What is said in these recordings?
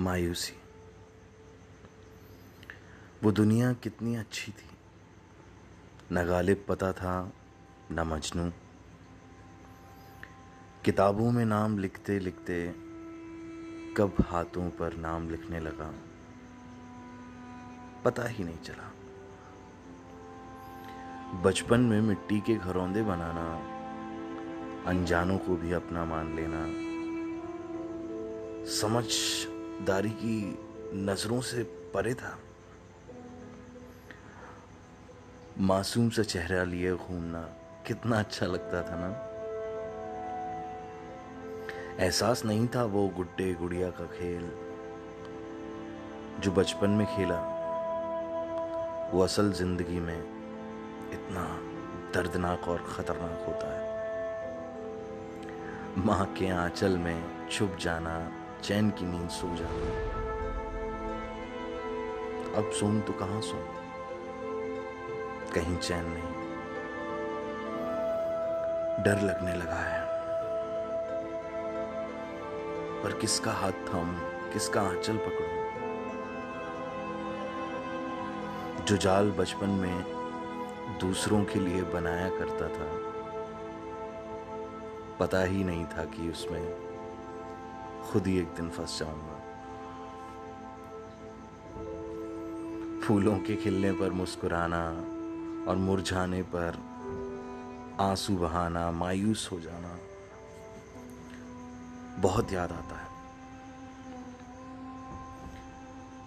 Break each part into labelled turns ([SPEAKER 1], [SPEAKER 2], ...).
[SPEAKER 1] मायूसी। वो दुनिया कितनी अच्छी थी। न गालिब पता था, न मजनू। किताबों में नाम लिखते लिखते कब हाथों पर नाम लिखने लगा। पता ही नहीं चला। बचपन में मिट्टी के घरौंदे बनाना, अनजानों को भी अपना मान लेना। समझदारी की नज़रों से परे था। मासूम सा चेहरा लिए घूमना कितना अच्छा लगता था ना। एहसास नहीं था वो गुड्डे गुड़िया का खेल जो बचपन में खेला। वो असल ज़िंदगी में इतना दर्दनाक और खतरनाक होता है। माँ के आंचल में छुप जाना चैन की नींद सो जाना अब सोम तो कहाँ सो कहीं चैन नहीं। डर लगने लगा है। पर किसका हाथ थामूं किसका आंचल पकड़ूं? जो जाल बचपन में दूसरों के लिए बनाया करता था, पता ही नहीं था कि उसमें खुद ही एक दिन फंस जाऊँगा। फूलों के खिलने पर मुस्कुराना और मुरझाने पर आँसू बहाना, मायूस हो जाना, बहुत याद आता है।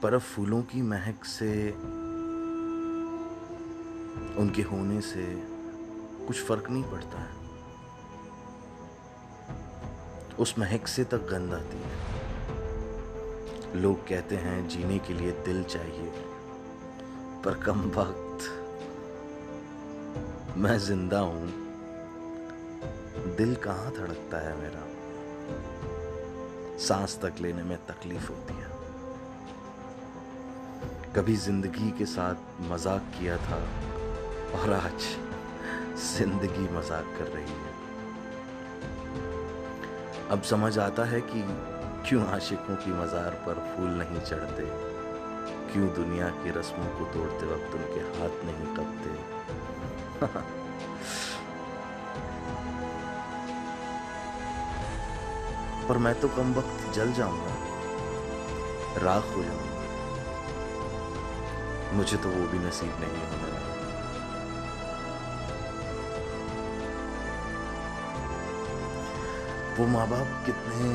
[SPEAKER 1] पर अब फूलों की महक से, उनके होने से कुछ फ़र्क नहीं पड़ता है। उस महक से तक गंध आती है। लोग कहते हैं, जीने के लिए दिल चाहिए, पर कम वक्त मैं ज़िंदा हूँ। दिल कहाँ धड़कता है मेरा? सांस तक लेने में तकलीफ़ होती है। कभी ज़िंदगी के साथ मज़ाक किया था, और आज ज़िंदगी मज़ाक कर रही है। अब समझ आता है कि क्यों आशिकों की मज़ार पर फूल नहीं चढ़ते? क्यों दुनिया की रस्मों को तोड़ते वक्त उनके हाथ नहीं कपते पर मैं तो कम वक्त जल जाऊँगा। राख हो जाऊँगा। मुझे तो वो भी नसीब नहीं होने वो माँ बाप कितने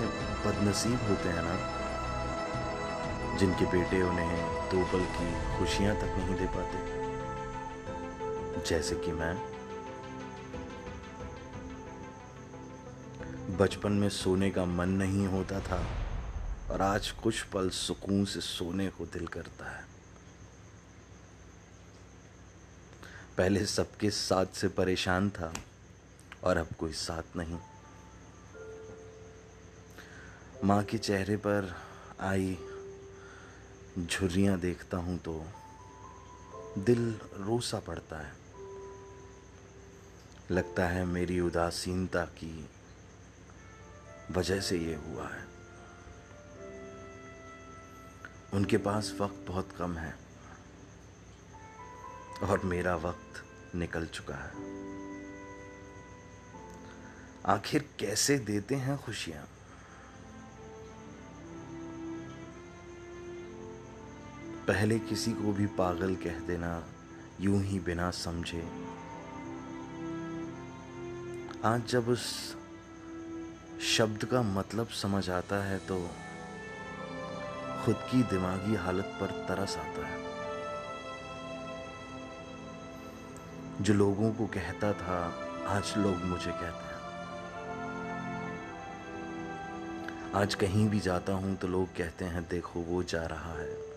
[SPEAKER 1] बदनसीब होते हैं ना, जिनके बेटे उन्हें दो पल की खुशियाँ तक नहीं दे पाते। जैसे कि मैं। बचपन में सोने का मन नहीं होता था और आज कुछ पल सुकून से सोने को दिल करता है। पहले सबके साथ से परेशान था और अब कोई साथ नहीं। माँ के चेहरे पर आई झुर्रियाँ देखता हूँ तो दिल रोसा पड़ता है। लगता है मेरी उदासीनता की वजह से ये हुआ है। उनके पास वक्त बहुत कम है और मेरा वक्त निकल चुका है। आखिर कैसे देते हैं खुशियाँ? पहले किसी को भी पागल कह देना यूँ ही बिना समझे। आज जब उस शब्द का मतलब समझ आता है तो खुद की दिमागी हालत पर तरस आता है। जो लोगों को कहता था, आज लोग मुझे कहते हैं। आज कहीं भी जाता हूँ तो लोग कहते हैं, देखो, वो जा रहा है।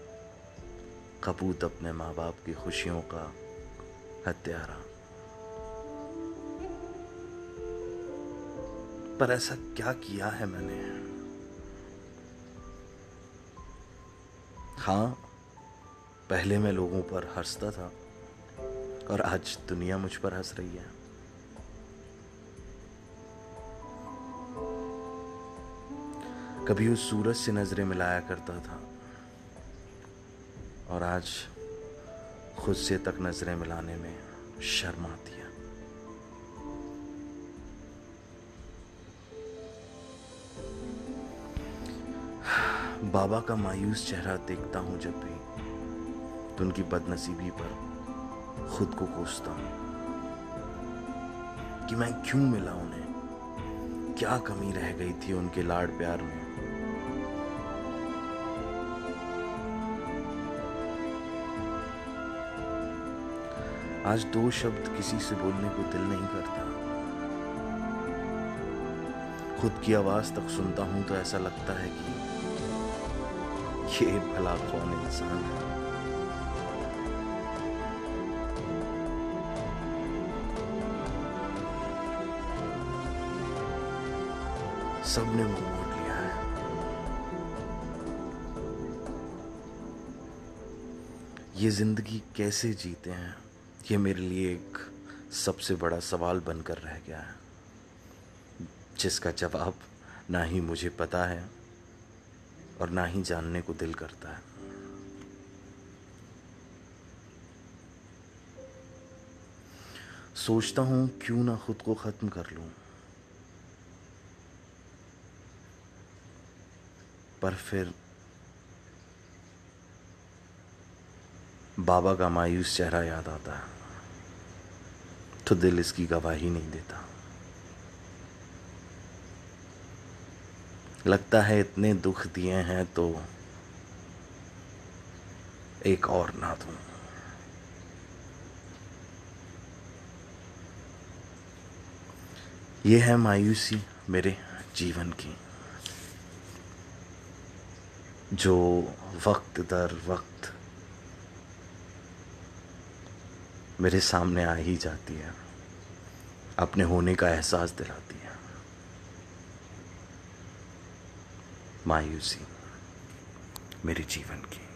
[SPEAKER 1] कपूत अपने माँ बाप की खुशियों का हत्यारा। पर ऐसा क्या किया है मैंने? हाँ पहले मैं लोगों पर हंसता था और आज दुनिया मुझ पर हंस रही है। कभी उस सूरज से नज़रें मिलाया करता था। और आज खुद से तक नज़रें मिलाने में शर्म आती है। बाबा का मायूस चेहरा देखता हूँ जब भी तो उनकी बदनसीबी पर खुद को कोसता हूँ कि मैं क्यों मिला उन्हें? क्या कमी रह गई थी उनके लाड़ प्यार में? आज दो शब्द किसी से बोलने को दिल नहीं करता। खुद की आवाज़ तक सुनता हूँ तो ऐसा लगता है कि ये भला कौन इंसान है। सबने मुँह मोड़ लिया है। ये ज़िंदगी कैसे जीते हैं? ये मेरे लिए एक सबसे बड़ा सवाल बनकर रह गया है, जिसका जवाब ना ही मुझे पता है और ना ही जानने को दिल करता है। सोचता हूँ क्यों ना खुद को खत्म कर लूँ, पर फिर बाबा का मायूस चेहरा याद आता है तो दिल इसकी गवाही नहीं देता। लगता है इतने दुख दिए हैं तो एक और ना दूँ। ये है मायूसी मेरे जीवन की, जो वक्त दर वक्त मेरे सामने आ ही जाती है। अपने होने का एहसास दिलाती है। मायूसी, मेरे जीवन की।